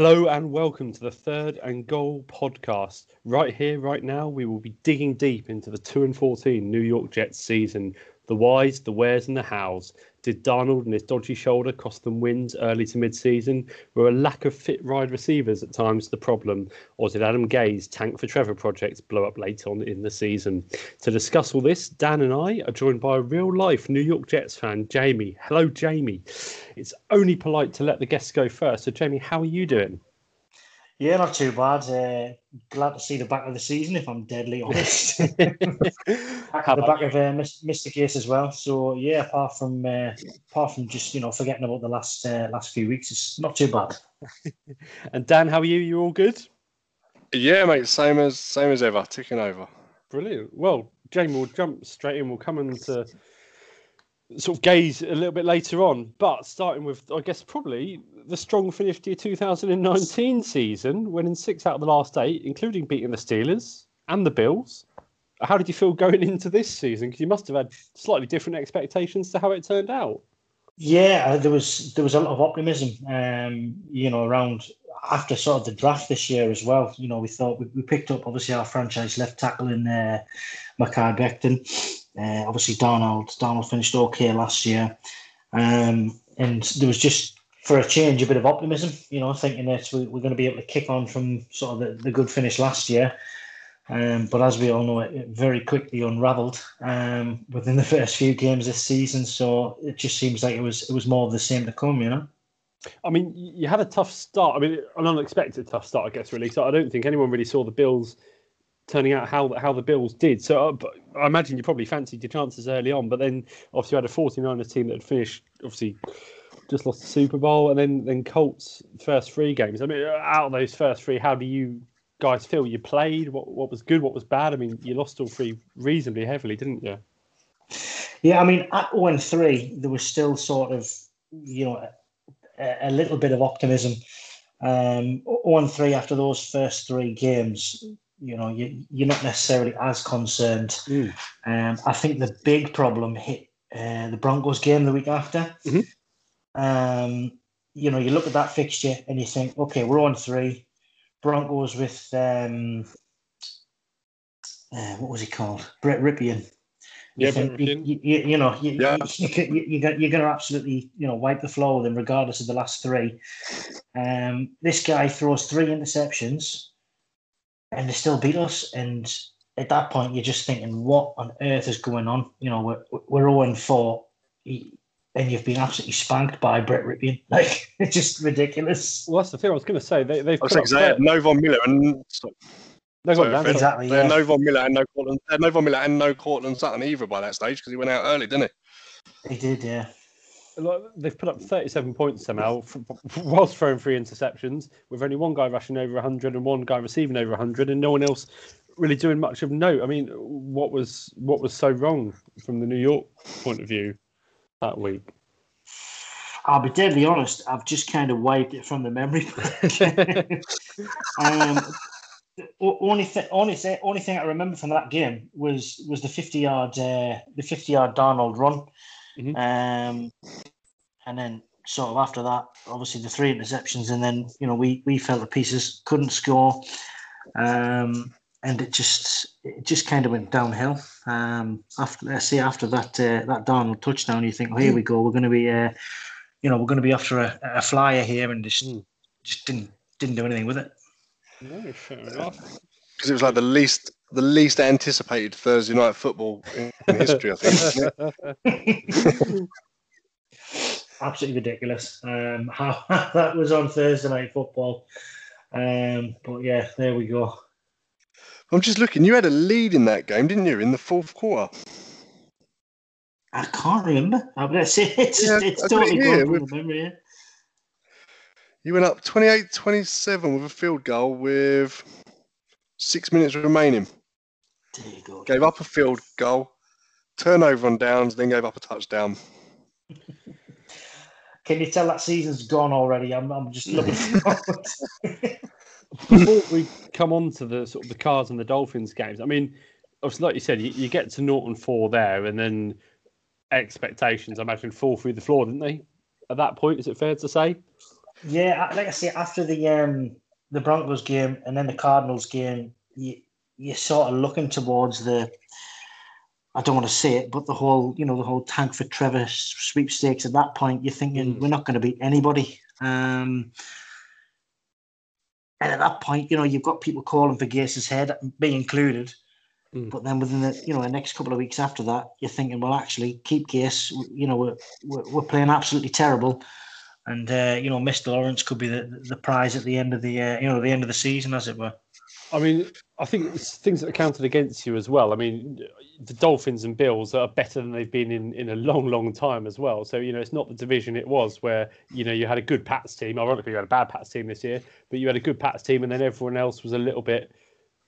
Hello and welcome to the Third and Goal podcast. Right here, right now, we will be digging deep into the 2 and 14 New York Jets season the whys, the wheres, and the hows. Did Darnold and his dodgy shoulder cost them wins early to mid season? Were a lack of fit wide receivers at times the problem? Or did Adam Gase's Tank for Trevor project blow up late on in the season? To discuss all this, Dan and I are joined by a real life New York Jets fan, Jamie. Hello, Jamie. It's only polite to let the guests go first. So, Jamie, how are you doing? Yeah, not too bad. Uh, glad to see the back of the season, if I'm deadly honest. back the back of uh, Mr. Gase as well. So yeah, apart from uh, apart from just you know forgetting about the last uh, last few weeks, it's not too bad. and Dan, how are you? You all good? Yeah, mate. Same as same as ever. Ticking over. Brilliant. Well, Jamie, we'll jump straight in. We'll come into sort of Gase a little bit later on. But starting with, I guess, probably the strong finish to your 2019 season, winning six out of the last eight, including beating the Steelers and the Bills. How did you feel going into this season? Because you must have had slightly different expectations to how it turned out. Yeah, uh, there was there was a lot of optimism, um, you know, around after sort of the draft this year as well. You know, we thought we, we picked up obviously our franchise left tackle in uh, Mekhi Becton. Uh, obviously, Darnold Darnold finished okay last year, um, and there was just for a change a bit of optimism. You know, thinking that we, are going to be able to kick on from sort of the, the good finish last year. Um, but as we all know, it, it very quickly unravelled um, within the first few games this season. So it just seems like it was it was more of the same to come. You know. I mean, you had a tough start. I mean, an unexpected tough start, I guess. Really, so I don't think anyone really saw the Bills turning out how how the Bills did. So uh, I imagine you probably fancied your chances early on, but then obviously you had a 49ers team that had finished obviously just lost the Super Bowl, and then then Colts first three games. I mean, out of those first three, how do you guys feel you played? What what was good? What was bad? I mean, you lost all three reasonably heavily, didn't you? Yeah, I mean, at one three, there was still sort of you know a, a little bit of optimism. Um, one three after those first three games, you know, you, you're not necessarily as concerned. Mm. Um, I think the big problem hit uh, the Broncos game the week after. Mm-hmm. Um, you know, you look at that fixture and you think, okay, we're on three. Broncos with um, uh, what was he called? Brett Rypien. Yeah, think, you, you, you, know, you, yeah. you, you, you, you're going to absolutely, you know, wipe the floor with him regardless of the last three. Um, this guy throws three interceptions and they still beat us. And at that point, you're just thinking, what on earth is going on? You know, we're we're 0 4, and you've been absolutely spanked by Brett Rypien. Like, it's just ridiculous. Well, that's the thing I was going to say. They, they've put they had no Von Miller and. So, no, sorry, exactly. They yeah. no Von Miller and no Courtland. They had no Von Miller and no Courtland Sutton either by that stage because he went out early, didn't he? He did, yeah they've put up 37 points somehow whilst throwing three interceptions with only one guy rushing over 100 and one guy receiving over 100 and no one else really doing much of note. I mean, what was what was so wrong from the New York point of view that week? I'll be deadly honest. I've just kind of wiped it from the memory. um, only thing, only th- only thing I remember from that game was was the fifty yard uh, the fifty yard Darnold run Mm-hmm. Um, and then sort of after that, obviously the three interceptions, and then you know we we felt the pieces couldn't score, um, and it just it just kind of went downhill. Um, after let's say after that uh, that Darnold touchdown, you think, oh, here we go, we're going to be, uh, you know, we're going to be after a, a flyer here, and just mm. just didn't didn't do anything with it. No, fair enough. Because it was like the least the least anticipated Thursday night football in, history, I think. Absolutely ridiculous. Um, how that was on Thursday night football. Um, but yeah, there we go. I'm just looking. You had a lead in that game, didn't you, in the fourth quarter? I can't remember. I'm going to say it's, yeah, it's totally gone from memory. Yeah. You went up 28 27 with a field goal with six minutes remaining. Gave up a field goal, turnover on downs, then gave up a touchdown. Can you tell that season's gone already? I'm, I'm just looking forward. Before we come on to the sort of the Cards and the Dolphins games, I mean, obviously, like you said, you, you get to Norton four there, and then expectations, I imagine, fall through the floor, didn't they? At that point, is it fair to say? Yeah, like I say, after the um the Broncos game and then the Cardinals game, you you're sort of looking towards the. I don't want to say it, but the whole, you know, the whole tank for Trevor sweepstakes. At that point, you're thinking mm. we're not going to beat anybody. Um, and at that point, you know, you've got people calling for Gase's head, me included. Mm. But then within the you know the next couple of weeks after that, you're thinking, well, actually, keep Gase. You know, we're we're, we're playing absolutely terrible and uh, you know, Mr. Lawrence could be the, the prize at the end of the uh, you know the end of the season, as it were. I mean, I think it's things that are counted against you as well. I mean, the Dolphins and Bills are better than they've been in, in a long, long time as well. So, you know, it's not the division it was where, you know, you had a good Pats team. Ironically, you had a bad Pats team this year, but you had a good Pats team and then everyone else was a little bit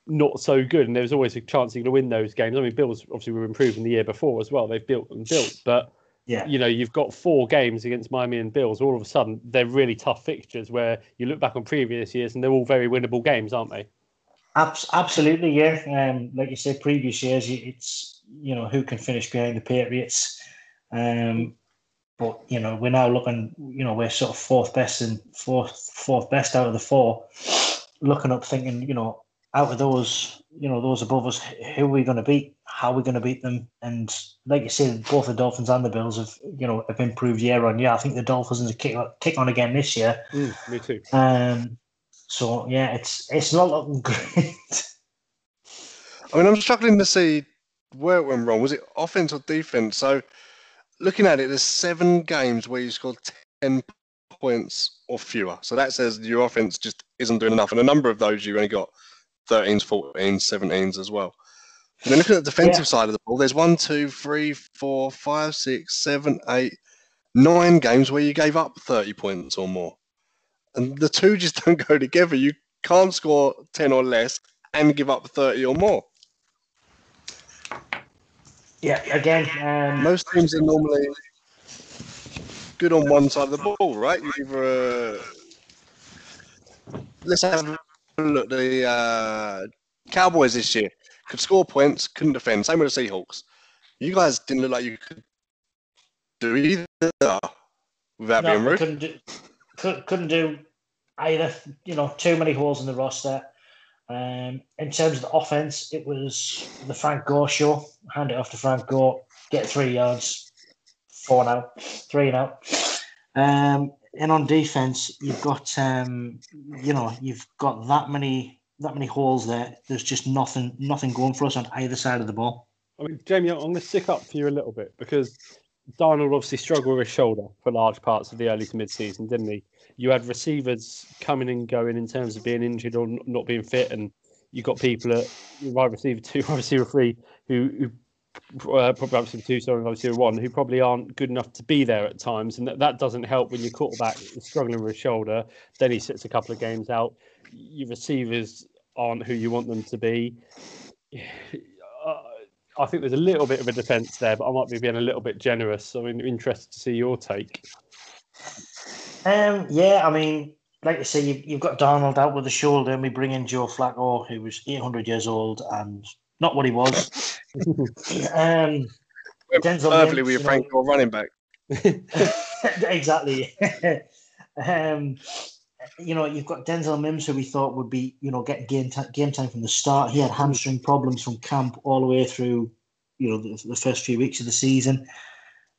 not so good. And there was always a chance you're going to win those games. I mean, Bills obviously were improving the year before as well. They've built and built, but yeah. you know, you've got four games against Miami and Bills. All of a sudden, they're really tough fixtures where you look back on previous years and they're all very winnable games, aren't they? Absolutely, yeah. Um, like you said, previous years, it's you know who can finish behind the Patriots. Um, but you know we're now looking. You know we're sort of fourth best and fourth fourth best out of the four. Looking up, thinking you know out of those, you know those above us, who are we going to beat? how are we're going to beat them. And like you said, both the Dolphins and the Bills have you know have improved year on year. I think the Dolphins are kick, kick on again this year. Mm, me too. Um, so yeah, it's it's not looking great. I mean, I'm struggling to see where it went wrong. Was it offense or defense? So looking at it, there's seven games where you scored ten points or fewer. So that says your offense just isn't doing enough. And a number of those you only got 13s, 14s, 17s as well. And then looking at the defensive yeah. side of the ball, there's one, two, three, four, five, six, seven, eight, nine games where you gave up 30 points or more. And the two just don't go together. You can't score 10 or less and give up 30 or more. Yeah, again, um... most teams are normally good on one side of the ball, right? You either uh... let's have a look. The uh, Cowboys this year could score points, couldn't defend. Same with the Seahawks. You guys didn't look like you could do either without no, being rude. Couldn't do, couldn't do either. You know, too many holes in the roster. Um, in terms of the offense, it was the Frank Gore show. Hand it off to Frank Gore, get three yards, four now, three now. Um, and on defense, you've got um, you know you've got that many that many holes there. There's just nothing nothing going for us on either side of the ball. I mean, Jamie, I'm going to stick up for you a little bit because Darnold obviously struggled with his shoulder for large parts of the early to mid season, didn't he? You had receivers coming and going in terms of being injured or not being fit, and you got people at wide receiver two, wide receiver three, who, who uh, probably obviously two, sorry, obviously one, who probably aren't good enough to be there at times, and that, that doesn't help when your quarterback is struggling with his shoulder. Then he sits a couple of games out. Your receivers aren't who you want them to be. I think there's a little bit of a defence there, but I might be being a little bit generous. So I'm interested to see your take. Um, yeah, I mean, like you say, you've, you've got Darnold out with the shoulder, and we bring in Joe Flacco, who was 800 years old and not what he was. um, Denzel perfectly with your Frank or running back. exactly. um, you know, you've got Denzel Mims, who we thought would be, you know, getting game, t- game time from the start. He had hamstring problems from camp all the way through, you know, the, the first few weeks of the season.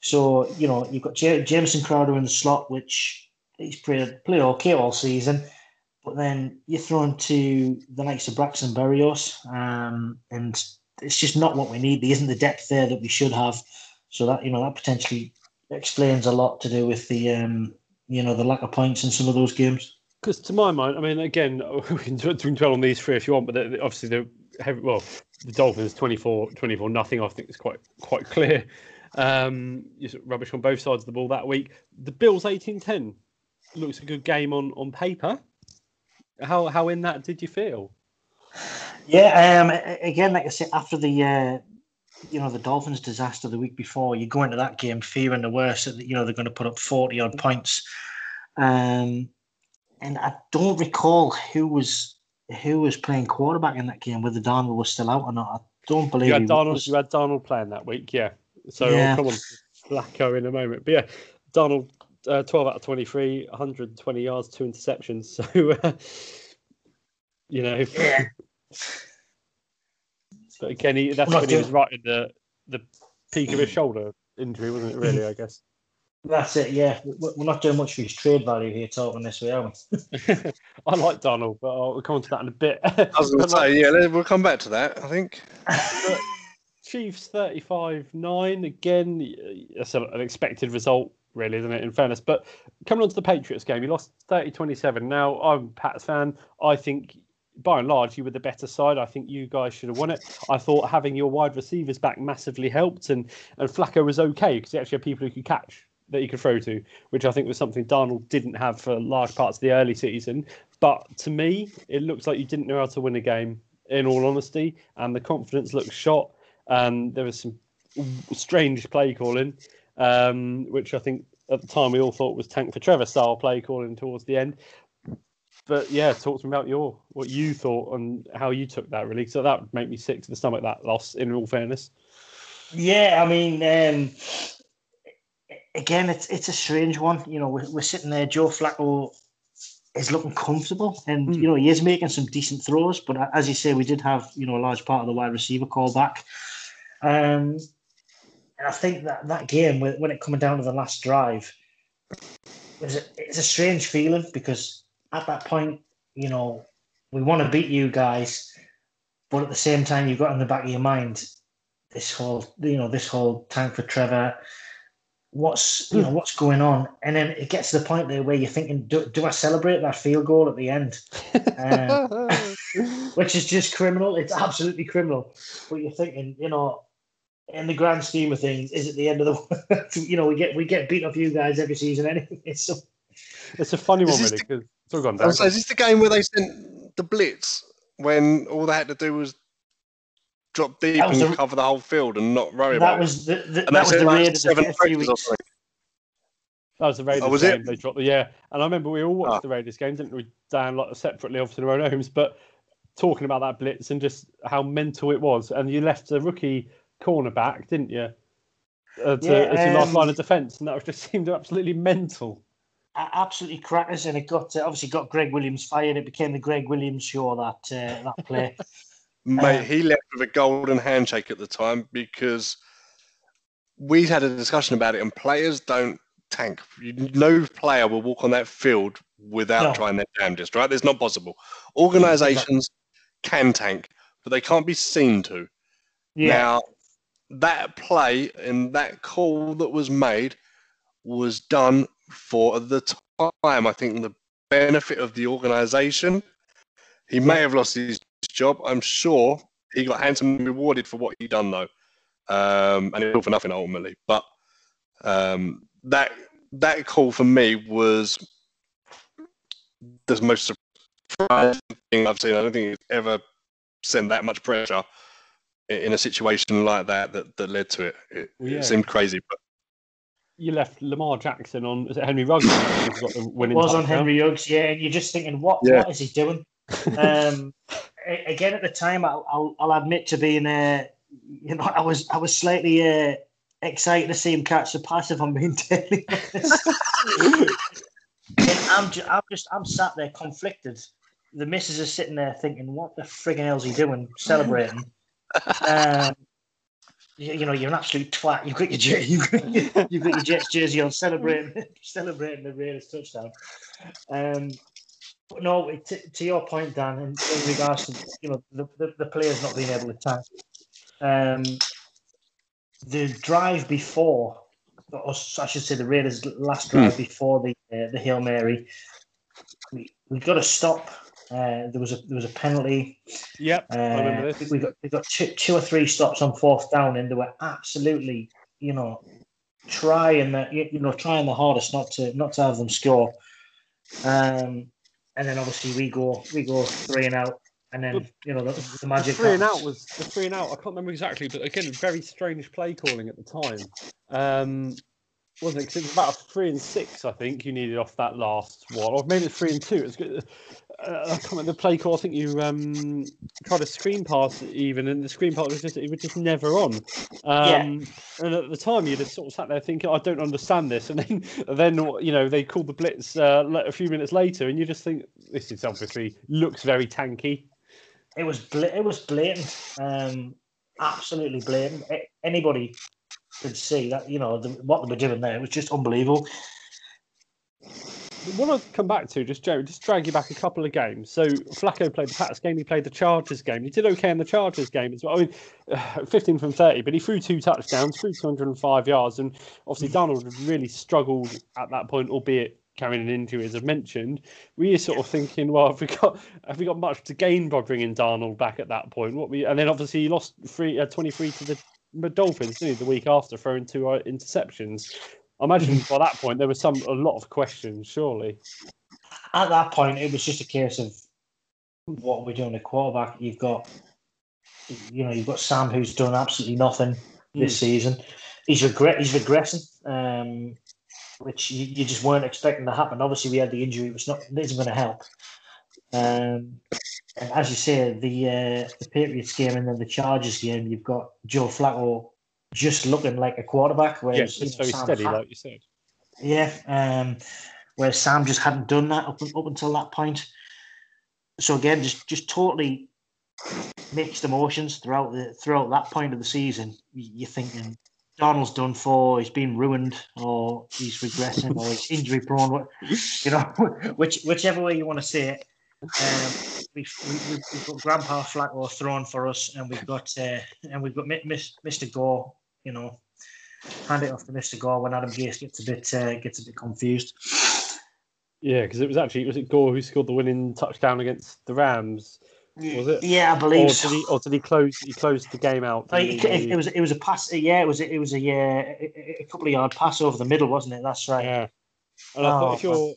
So, you know, you've got J- Jamison Crowder in the slot, which he's played, played okay all season. But then you're thrown to the likes of Braxton Berrios, um, and it's just not what we need. There isn't the depth there that we should have. So that, you know, that potentially explains a lot to do with the um, you know the lack of points in some of those games. Because to my mind, I mean, again, we can dwell on these three if you want, but obviously the heavy, well, the Dolphins 24, 24 nothing. I think is quite quite clear. Um, rubbish on both sides of the ball that week. The Bills 18-10 looks a good game on on paper. How how in that did you feel? Yeah, um, again, like I said, after the uh, you know the Dolphins disaster the week before, you go into that game fearing the worst. That you know they're going to put up forty odd points, um, and I don't recall who was who was playing quarterback in that game. Whether Darnold was still out or not, I don't believe. You had Darnold. Was... You had Darnold playing that week, yeah. So yeah. I'll come on Flacco in a moment, but yeah, Darnold uh, 12 out of 23, 120 yards, two interceptions. So, uh, you know, Yeah. but again, he, that's We're when he was doing- right in the the peak of his mm. shoulder injury, wasn't it? Really, I guess. That's it. Yeah, We- we're not doing much for his trade value here talking this way, are we? I like Darnold, but I'll we'll come on to that in a bit. I was going to say, yeah, we'll come back to that. I think. Chiefs 35 9. Again, that's an expected result, really, isn't it? In fairness. But coming on to the Patriots game, you lost 30 27. Now, I'm a Pats fan. I think by and large, you were the better side. I think you guys should have won it. I thought having your wide receivers back massively helped, and, and Flacco was okay because he actually had people who could catch that he could throw to, which I think was something Darnold didn't have for large parts of the early season. But to me, it looks like you didn't know how to win a game, in all honesty, and the confidence looked shot. And there was some strange play calling, um, which I think at the time we all thought was tank for Trevor style play calling towards the end. But yeah, talk to me about your what you thought and how you took that really. So that would make me sick to the stomach that loss. In all fairness, Yeah, I mean, um, again, it's it's a strange one. You know, we're, we're sitting there. Joe Flacco is looking comfortable, and Mm. you know he is making some decent throws. But as you say, we did have you know a large part of the wide receiver call back. Um, and I think that that game, when it coming down to the last drive, was a, it's a strange feeling because at that point, you know, we want to beat you guys, but at the same time, you've got in the back of your mind this whole, you know, this whole tank for Trevor. What's you know what's going on, and then it gets to the point there where you're thinking, do, do I celebrate that field goal at the end? Um, which is just criminal. It's absolutely criminal. But you're thinking, you know, in the grand scheme of things, is it the end of the? World? you know, we get we get beat up you guys every season anyway. So it's a funny one really because it's all gone down. was is this the game where they sent the blitz when all they had to do was drop deep and the- cover the whole field and not worry that about was the, the that was sent the like raid seven a few weeks. That was the Raiders was game. it? They dropped the yeah, and I remember we all watched Ah. the Raiders game, didn't we? Dan like separately, obviously in our own homes, but talking about that blitz and just how mental it was. And you left a rookie cornerback, didn't you? Uh, to, Yeah, as your last um, line of defence, and that just seemed absolutely mental. A- Absolutely crackers, and it got uh, obviously got Gregg Williams fired. It became the Gregg Williams show that uh, that play. Mate, Um, he left with a golden handshake at the time because we had a discussion about it, and players don't tank. No player will walk on that field without No. trying their damnedest, right? It's not possible. Organizations can tank, but they can't be seen to. Yeah, Now, that play and that call that was made was done for the time. I think the benefit of the organisation. He may have lost his job. I'm sure he got handsomely rewarded for what he done though, um, and it all for nothing ultimately. But um, that that call for me was the most surprising thing I've seen. I don't think it's ever sent that much pressure in a situation like that that, that led to it. It, Well, yeah. it seemed crazy, but You left Lamar Jackson on. Is it Henry Ruggs? got the it winning was on? Henry Ruggs, Yeah, and you're just thinking, what Yeah. what is he doing? um, again, at the time, I'll, I'll, I'll admit to being, uh, you know, I was I was slightly uh, excited to see him catch the pass. If I'm being totally honest, I'm just, I'm just I'm sat there conflicted. The missus is sitting there thinking, "What the friggin' hell's he doing? Celebrating." um, you, know, you're an absolute twat. You've got your you've got your, you've got your Jets jersey on, celebrating celebrating the Raiders touchdown. Um, but no, to, to your point, Dan, in, in regards to you know the, the, the players not being able to tank, um, the drive before, or I should say, the Raiders' last drive before the uh, the hail mary, we we got to stop. Uh, there was a there was a penalty. Yep, I remember Uh, this. we got we got two, two or three stops on fourth down, and they were absolutely, you know, trying the you you know trying the hardest not to not to have them score. Um, and then obviously we go we go three and out, and then you know the, the The magic three and out was the three and out. I can't remember exactly, but again, very strange play calling at the time. Um, wasn't it? 'Cause it was about three and six, I think, you needed off that last one, or maybe it's three and two. It's good. Uh, I can't remember the play call. I think you um, tried a screen pass even, and the screen pass was just it was just never on. Um, yeah. And at the time, you'd have sort of sat there thinking, "I don't understand this," and then then you know they called the blitz uh, a few minutes later, and you just think this is obviously looks very tanky. It was bl- it was blatant, um, absolutely blatant. Anybody could see that you know the, what they were doing there. It was just unbelievable want to come back to just Joe, just drag you back a couple of games. So Flacco played the Pats game, he played the Chargers game. He did okay in the Chargers game as well. I mean, uh, 15 from 30, but he threw two touchdowns, threw 205 yards, and obviously Darnold really struggled at that point, albeit carrying an injury, as I've mentioned. We were sort of thinking, well, have we got have we got much to gain by bringing Darnold back at that point? What we and then obviously he lost three, uh, 23 to the Dolphins didn't he, the week after, throwing two uh, interceptions. I imagine by that point there was some a lot of questions, surely. At that point, it was just a case of what are we doing at quarterback? You've got, you know, you've got Sam who's done absolutely nothing this mm. season. He's regret he's regressing, um, which you, you, just weren't expecting to happen. Obviously, we had the injury; it was not isn't going to help. Um, and as you say, the uh, the Patriots game and then the Chargers game, you've got Joe Flacco just looking like a quarterback. Whereas, yeah, it's very Sam steady, had, like you said. Yeah, um, where Sam just hadn't done that up, up until that point. So again, just just totally mixed emotions throughout the throughout that point of the season. You're thinking Darnold's done for, he's been ruined, or he's regressing, or he's injury prone. You know, which whichever way you want to say it. Um, we've, we, have got Grandpa Flacco thrown for us, and we've got uh, and we've got Mr. Gore you know, hand it off to Mr. Gore when Adam Gase gets a bit uh, gets a bit confused. Yeah, because it was actually was it Gore who scored the winning touchdown against the Rams? Was it? Yeah, I believe. Or so. did he, or did he close? He closed the game out. it, it, was it was a pass. Yeah, it was it was a yeah a couple of yard pass over the middle, wasn't it? That's right. Yeah. And I oh, thought if you're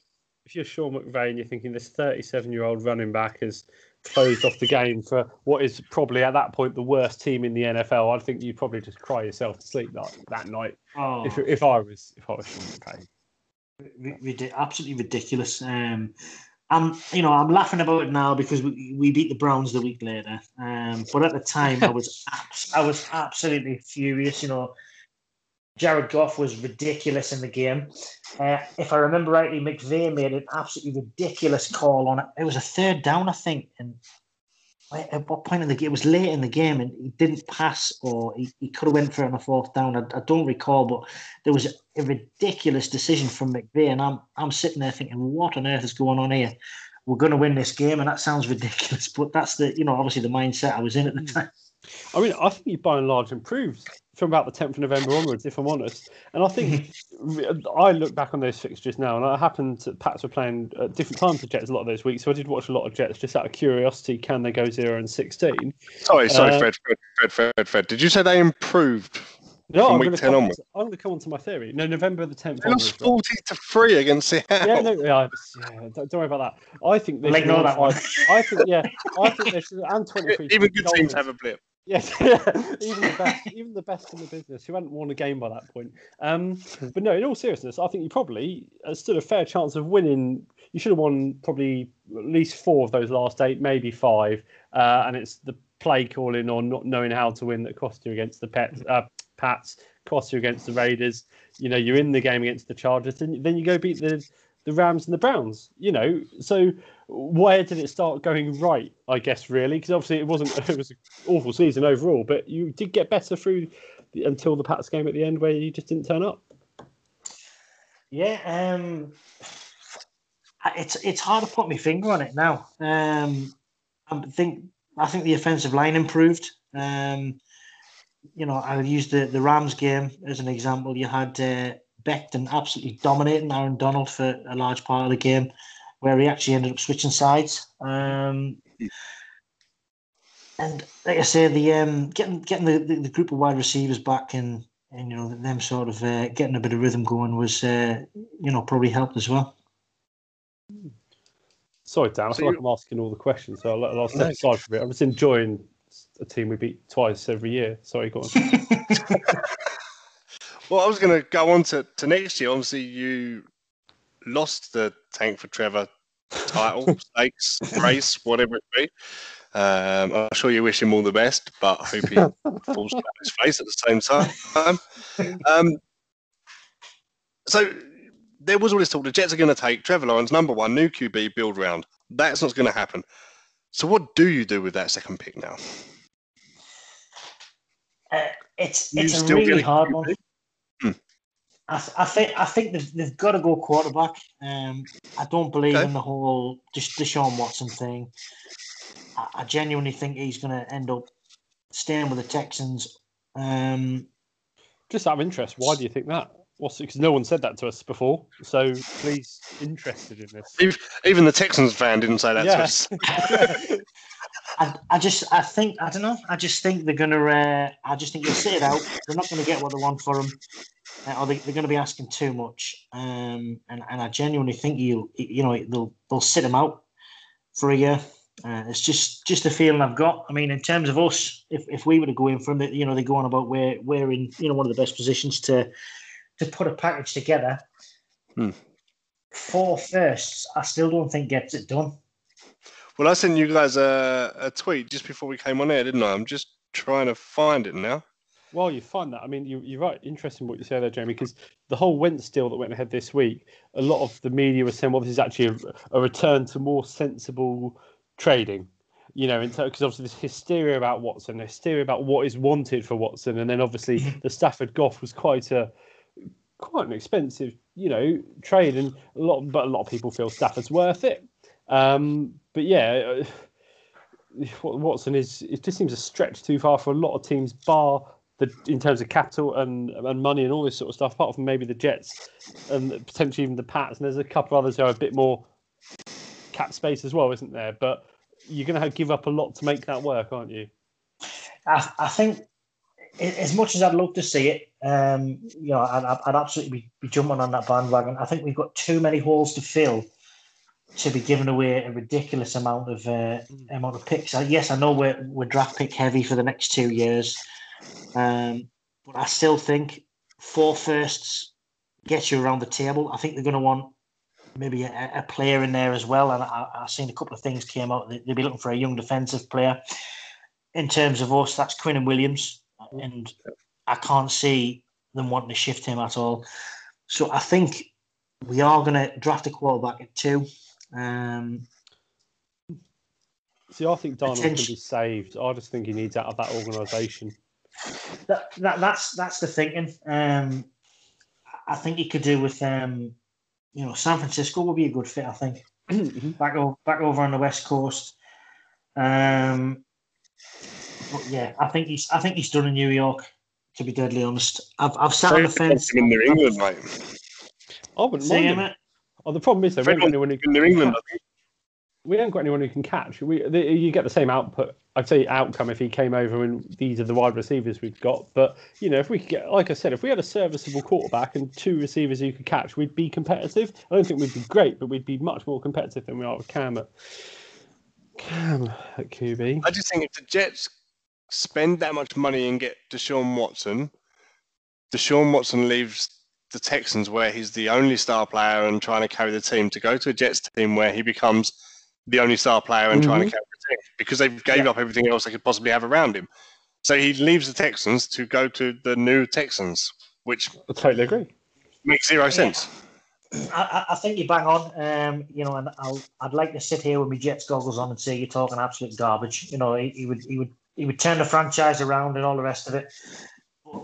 if you're Sean McVay and you're thinking this 37 year old running back is closed off the game for what is probably at that point the worst team in the NFL, I think you'd probably just cry yourself to sleep that, that night. Oh. If, if I was if I was McVay. absolutely ridiculous. Um, I'm you know I'm laughing about it now because we, we beat the Browns the week later. Um, but at the time I was abs- I was absolutely furious. You know, Jared Goff was ridiculous in the game. Uh, if I remember rightly, McVay made an absolutely ridiculous call on it. It was a third down, I think. And at what point in the game? It was late in the game, and he didn't pass, or he, he could have went for it on a fourth down. I, I don't recall, but there was a, ridiculous decision from McVay, and I'm I'm sitting there thinking, what on earth is going on here? We're going to win this game, and that sounds ridiculous, but that's the you know obviously the mindset I was in at the hmm. time. I mean, I think he by and large improved from about the 10th of November onwards, if I'm honest. And I think I look back on those fixtures now, and I happened to, Pats were playing at different times for Jets a lot of those weeks, so I did watch a lot of Jets just out of curiosity. Can they go 0 and 16? Sorry, sorry, uh, Fred, Fred, Fred, Fred, Fred. Did you say they improved? No, I'm going, to I'm going to come on to my theory. No, November the 10th. They lost 40 right? to 3 against Seattle. Yeah, no, yeah, yeah don't, don't, worry about that. I think they should. that one. I think, yeah, I think they should. And 23. Even good teams have a blip. Yes, even the best, even the best in the business who hadn't won a game by that point. Um, but no, in all seriousness, I think you probably uh, stood a fair chance of winning. You should have won probably at least four of those last eight, maybe five. Uh, and it's the play calling or not knowing how to win that cost you against the Pets, uh, Pats, cost you against the Raiders. You know, you're in the game against the Chargers, and then you go beat the the Rams and the Browns. You know, so where did it start going right? I guess really because obviously it wasn't it was an awful season overall, but you did get better through the, until the Pats game at the end where you just didn't turn up. Yeah, um, it's it's hard to put my finger on it now. Um, I think I think the offensive line improved. Um, you know, I'll use the, the Rams game as an example. You had uh, Becton absolutely dominating Aaron Donald for a large part of the game, where he actually ended up switching sides. Um, and like I say, the um, getting getting the, the, the, group of wide receivers back and and you know them sort of uh, getting a bit of rhythm going was uh, you know probably helped as well. Sorry, Dan. I feel like I'm asking all the questions, so I'll, I'll step aside for a bit. I'm just enjoying a team we beat twice every year. Sorry, go on. Well, I was going to go on to, to next year. Obviously, you lost the tank for Trevor title, stakes, race, whatever it be. Um, I'm sure you wish him all the best, but I hope he falls flat his face at the same time. Um, so there was all this talk the Jets are going to take Trevor Lawrence, number one, new QB, build round. That's not going to happen. So what do you do with that second pick now? Uh, it's it's a really hard one. I, th- I, think I think they've, they've got to go quarterback. Um, I don't believe okay. in the whole just Deshaun Watson thing. I, I genuinely think he's going to end up staying with the Texans. Um, just out of interest, why do you think that? What's because no one said that to us before. So please, interested in this. Even the Texans fan didn't say that yeah. to us. I, I just I think I don't know. I just think they're gonna. Uh, I just think they'll sit it out. They're not going to get what they want for him, uh, or they, are going to be asking too much. Um, and and I genuinely think you you know they'll they'll sit him out for a year. Uh, it's just just a feeling I've got. I mean, in terms of us, if, if we were to go in from it, you know, they go on about where we're in, you know, one of the best positions to to put a package together. Hmm. Four firsts, I still don't think gets it done. Well, I sent you guys a, a tweet just before we came on air, didn't I? I'm just trying to find it now. Well, you find that. I mean, you, you're right. Interesting what you say there, Jamie, because the whole Wentz deal that went ahead this week, a lot of the media was saying, well, this is actually a, a return to more sensible trading. You know, because obviously this hysteria about Watson, hysteria about what is wanted for Watson, and then obviously mm-hmm. the Stafford Goff was quite a quite an expensive, you know, trade, and a lot, but a lot of people feel Stafford's worth it. Um, but yeah, uh, Watson is it just seems a stretch too far for a lot of teams, bar the in terms of capital and and money and all this sort of stuff. Apart from maybe the Jets and potentially even the Pats, and there's a couple of others who are a bit more cap space as well, isn't there? But you're going to have to give up a lot to make that work, aren't you? I, I think as much as I'd love to see it, um, you know, I'd, I'd absolutely be, be, jumping on that bandwagon. I think we've got too many holes to fill to be giving away a ridiculous amount of uh, mm. amount of picks. yes, I know we're we're draft pick heavy for the next two years, um, but I still think four firsts gets you around the table. I think they're going to want maybe a, a, player in there as well. And I, have seen a couple of things came out. They'd be looking for a young defensive player. In terms of us, that's Quinnen Williams, and I can't see them wanting to shift him at all. So I think we are going to draft a quarterback at two. Um, See, I think Darnold can be saved. I just think he needs out of that organisation. That, that that's that's the thinking. Um, I think he could do with um, you know San Francisco would be a good fit. I think mm-hmm. back over back over on the west coast. Um, but yeah, I think he's I think he's done in New York. To be deadly honest, I've I've sat on the fence. in New England, mate. I wouldn't mind him. Oh, the problem is though, we haven't got anyone who in New England. We haven't got anyone who can catch. We the, you get the same output. I'd say outcome if he came over and these are the wide receivers we've got. But you know, if we could get, like I said, if we had a serviceable quarterback and two receivers you could catch, we'd be competitive. I don't think we'd be great, but we'd be much more competitive than we are with Cam at, Cam at QB. I just think if the Jets spend that much money and get Deshaun Watson, Deshaun Watson leaves the Texans, where he's the only star player and trying to carry the team, to go to a Jets team where he becomes the only star player and mm-hmm. trying to mm-hmm. carry the because they've gave yeah. up everything else they could possibly have around him. So he leaves the Texans to go to the new Texans, which I totally agree. Makes zero yeah. sense. I, I, think you bang on. Um, you know, and I'll, I'd like to sit here with my Jets goggles on and say you're talking absolute garbage. You know, he, he would he would he would turn the franchise around and all the rest of it.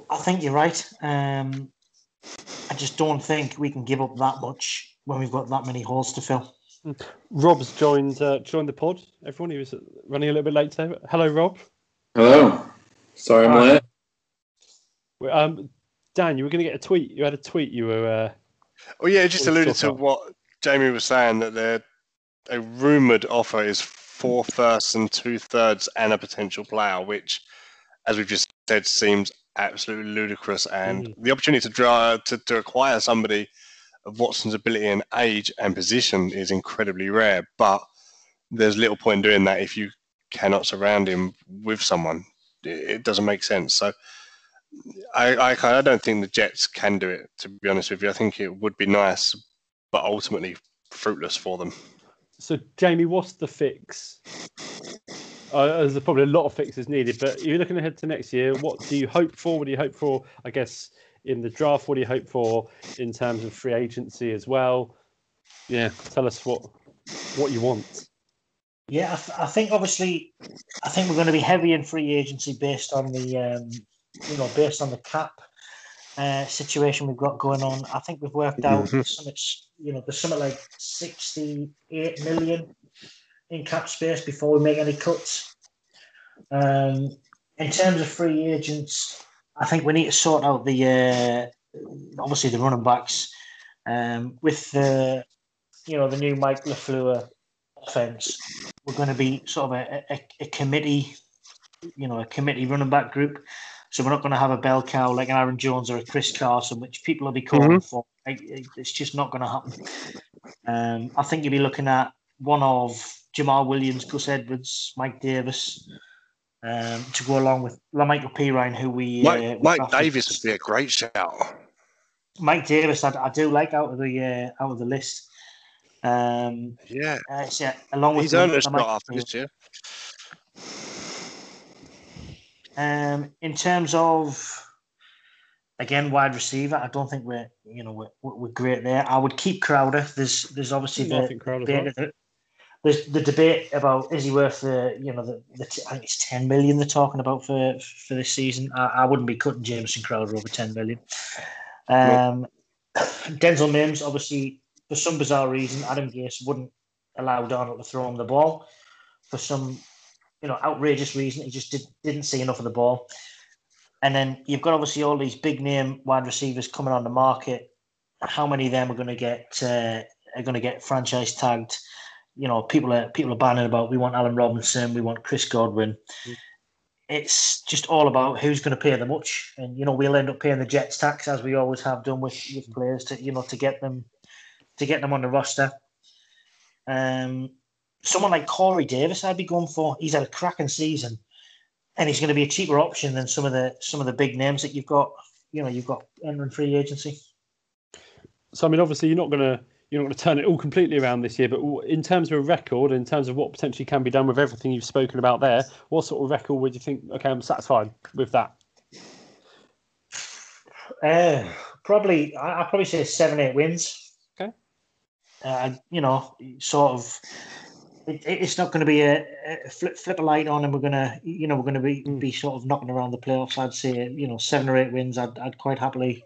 I think you're right. Um, I just don't think we can give up that much when we've got that many holes to fill. Rob's joined uh, joined the pod. Everyone, he was running a little bit late today. Hello, Rob. Hello. Sorry, I'm late. Um, Dan, you were going to get a tweet. You had a tweet. You were. Uh, oh yeah, just alluded to what Jamie was saying that there a rumored offer is four firsts and two thirds and a potential player, which, as we've just said, seems absolutely ludicrous. And mm. the opportunity to draw to, to acquire somebody Watson's ability and age and position is incredibly rare. But there's little point doing that if you cannot surround him with someone. It, it doesn't make sense. So I, I, I don't think the Jets can do it. To be honest with you, I think it would be nice, but ultimately fruitless for them. So, Jamie, what's the fix? Uh, there's probably a lot of fixes needed, but you're looking ahead to next year. What do you hope for? What do you hope for? I guess in the draft. What do you hope for in terms of free agency as well? Yeah, tell us what what you want. Yeah, I, th- I think obviously, I think we're going to be heavy in free agency based on the, um, you know, based on the cap uh, situation we've got going on. I think we've worked out Mhm. something, you know, there's something like 68 million in cap space before we make any cuts. Um, in terms of free agents, I think we need to sort out the, uh, obviously the running backs um, with the, you know, the new Mike LaFleur offense. We're going to be sort of a, a, a committee, you know, a committee running back group. So we're not going to have a bell cow like an Aaron Jones or a Chris Carson, which people will be calling for. Like, it- It's just not going to happen. Um, I think you'll be looking at one of Jamaal Williams, Gus Edwards, Mike Davis, um, to go along with La'Mical Perine, who we Mike, uh, Mike. Davis would be a great shout. Mike Davis, I, I do like out of the uh, out of the list. Um, Yeah, uh, so, yeah, along with he's earned a spot after this year. Um, in terms of again wide receiver, I don't think we're you know we're, we're great there. I would keep Crowder. There's there's obviously Yeah, I the, think Crowder's debate, right. There's the debate about is he worth the you know the, the I think it's ten million they're talking about for for this season. I, I wouldn't be cutting Jamison Crowder over ten million. Um, Denzel Mims obviously for some bizarre reason Adam Gase wouldn't allow Darnold to throw him the ball for some you know outrageous reason. He just did, didn't see enough of the ball. And then you've got obviously all these big name wide receivers coming on the market. How many of them are going to get uh, are going to get franchise tagged? You know, people are people are banning about. We want Allen Robinson. We want Chris Godwin. It's just all about who's going to pay the much, and you know we'll end up paying the Jets tax as we always have done with, with players to you know to get them to get them on the roster. Um, someone like Corey Davis, I'd be going for. He's had a cracking season, and he's going to be a cheaper option than some of the some of the big names that you've got. You know, you've got entering free agency. So I mean, obviously, you're not going to you're not going to turn it all completely around this year, but in terms of a record, in terms of what potentially can be done with everything you've spoken about there, what sort of record would you think? Okay, I'm satisfied with that. Uh, probably, I'd probably say seven, eight wins. Okay. Uh, you know, sort of. It, it's not going to be a, a flip, flip a light on, and we're going to, you know, we're going to be Mm. be sort of knocking around the playoffs. I'd say, you know, seven or eight wins. I'd, I'd quite happily,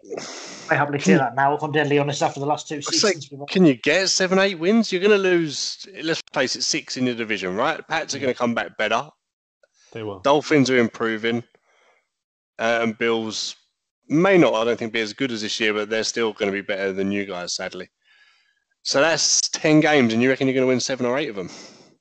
quite happily say that now. If I'm deadly honest, after the last two It's like, seasons, can you get seven, eight wins? You're going to lose, let's face it, six in the division, right? Pats are going to come back better. They will. Dolphins are improving. Uh, and Bills may not, I don't think, be as good as this year, but they're still going to be better than you guys, sadly. So that's 10 games, and you reckon you're going to win seven or eight of them?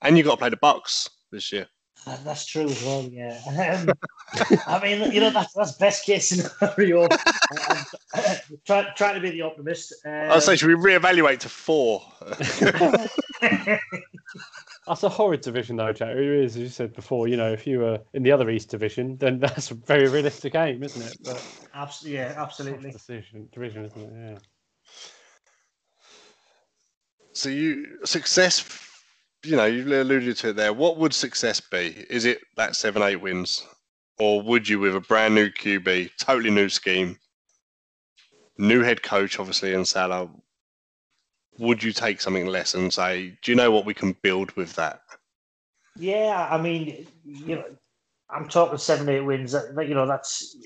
And you've got to play the Bucs this year. That, that's true as well. Yeah. Um, I mean, you know, that's that's best case scenario. I'm, I'm try, trying to be the optimist. Um, I'd say, should we reevaluate to four? That's a horrid division, though, Jack. It really is, as you said before. You know, if you were in the other East division, then that's a very realistic aim, isn't it? But Abs- yeah, absolutely. decision, division, isn't it? Yeah. So you success, you know, you alluded to it there. What would success be? Is it that seven, eight wins, or would you, with a brand new QB, totally new scheme, new head coach, obviously, and Saleh, would you take something less and say, do you know what we can build with that? Yeah, I mean, you know, I'm talking seven, eight wins. That, that, you know, that's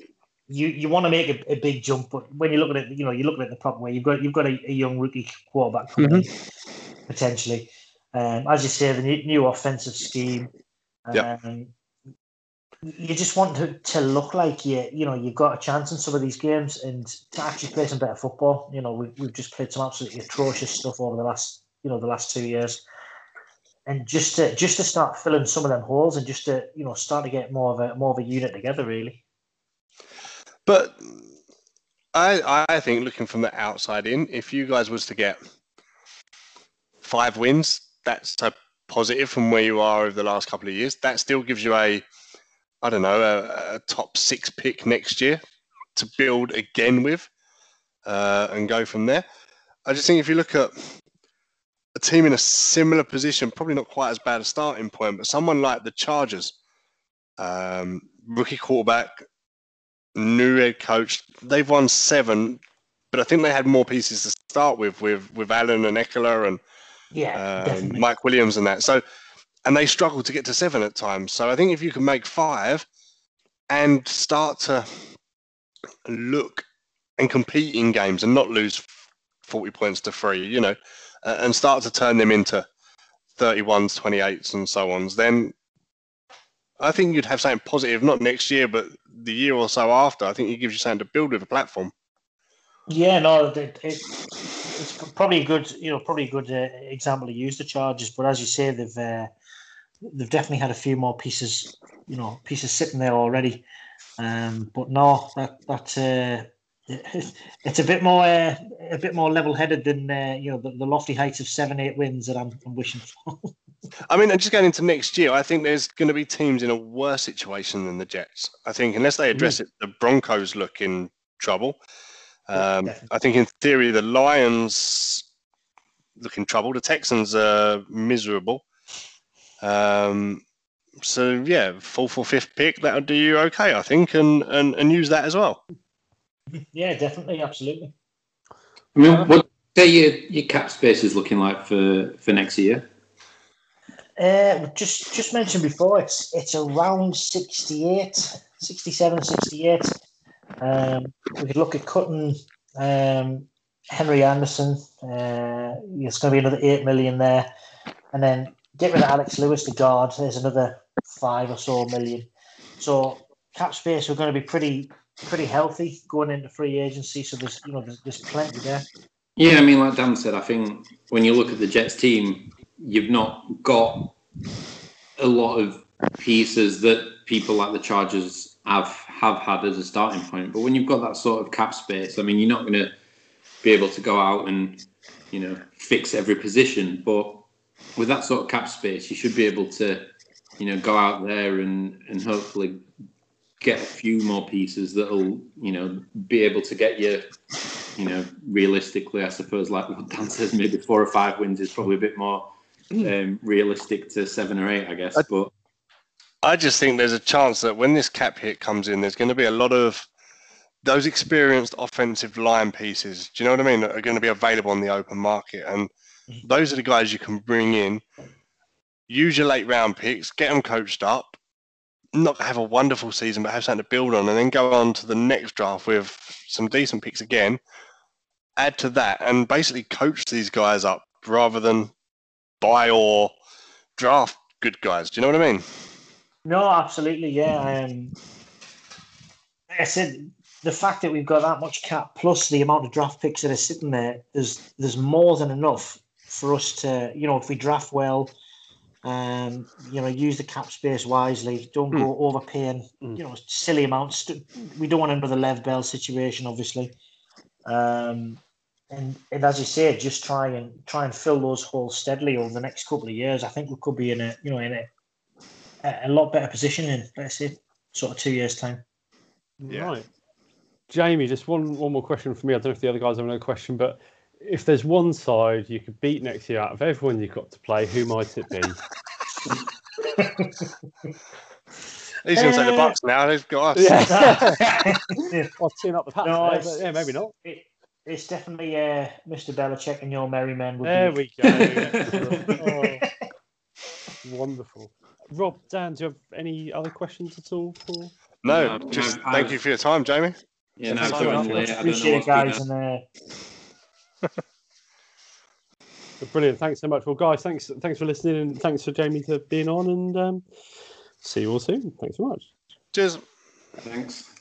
you. You want to make a, a big jump, but when you're looking at you know, you're looking at the problem way. You've got you've got a, a young rookie quarterback coming in, mm-hmm. potentially. Um, as you say, the new, new offensive scheme. Yep. Um, you just want to, to look like you you know you've got a chance in some of these games and to actually play some better football. You know, we, we've just played some absolutely atrocious stuff over the last you know the last two years and just to just to start filling some of them holes and just to you know start to get more of a more of a unit together really But I, I think looking from the outside in, if you guys was to get five wins, that's a positive from where you are over the last couple of years. That still gives you a, I don't know, a, a top six pick next year to build again with, uh, and go from there. I just think if you look at a team in a similar position, probably not quite as bad a starting point, but someone like the Chargers, um, rookie quarterback, new head coach, they've won seven, but I think they had more pieces to start with, with with Allen and Ekeler and Yeah, um. Mike Williams and that. So, and they struggled to get to seven at times. So I think if you can make five and start to look and compete in games and not lose 40 points to three, you know, uh, and start to turn them into 31s, 28s, and so on, then I think you'd have something positive, not next year, but the year or so after. I think it gives you something to build with a platform. Yeah, no, it, it, it's probably a good, you know, probably a good uh, example to use the Chargers. But as you say, they've uh, they've definitely had a few more pieces, you know, pieces sitting there already. Um, but no, that that uh, it's a bit more uh, a bit more level headed than uh, you know the, the lofty heights of seven eight wins that I'm, I'm wishing for. I mean, and just going into next year, I think there's going to be teams in a worse situation than the Jets. I think unless they address it, the Broncos look in trouble. Um. I think in theory the Lions look in trouble. The Texans are miserable. Um, so yeah, fourth or fifth pick that'll do you okay, I think, and and, and use that as well. yeah, definitely, absolutely. I mean, what say your your cap space is looking like for for next year? Uh, just just mentioned before, it's it's around 68, 67, 68. Um, we could look at cutting um, Henry Anderson. Uh, it's going to be another eight million there, and then get rid of Alex Lewis, the guard. There's another five or so million. So cap space, we're going to be pretty pretty healthy going into free agency. So there's you know there's, there's plenty there. Yeah, I mean, like Dan said, I think when you look at the Jets team, you've not got a lot of pieces that people like the Chargers have have had as a starting point. But when you've got that sort of cap space, I mean, you're not going to be able to go out and you know fix every position. But with that sort of cap space, you should be able to you know go out there and and hopefully get a few more pieces that'll you know be able to get you you know realistically i suppose like what dan says maybe four or five wins is probably a bit more um, realistic to seven or eight i guess but I just think there's a chance that when this cap hit comes in, there's going to be a lot of those experienced offensive line pieces. Do you know what I mean? Are going to be available on the open market, and mm-hmm. those are the guys you can bring in. Use your late round picks, get them coached up, not have a wonderful season, but have something to build on, and then go on to the next draft with some decent picks again. Add to that, and basically coach these guys up rather than buy or draft good guys. Do you know what I mean? No, absolutely, yeah. Um, like I said, the fact that we've got that much cap plus the amount of draft picks that are sitting there, there's there's more than enough for us to, you know, if we draft well, um, you know, use the cap space wisely. Don't go overpaying, Mm. you know, silly amounts. We don't want another Lev Bell situation, obviously. Um, and and as you say, just try and try and fill those holes steadily over the next couple of years. I think we could be in a, you know, in a a a lot better position in, let's say, sort of two years' time. Yeah. Right. Jamie, just one one more question for me. I don't know if the other guys have another question, but if there's one side you could beat next year out of everyone you've got to play, who might it be? He's going to say the Uh, Bucs now. They've got us. Yeah. I'll team up the Pats No, there, but yeah, maybe not. It, it's definitely uh, Mr. Belichick and your merry men. Would There be, we go. Oh, wonderful. Rob, Dan, do you have any other questions at all? For... No, No, just no, thank I've- you for your time, Jamie. yeah no, Thanks it's so much. late. I don't Appreciate it, guys. And uh, brilliant. Thanks so much. Well, guys, thanks thanks for listening and thanks for Jamie for being on and um, see you all soon. Thanks so much. Cheers. Thanks.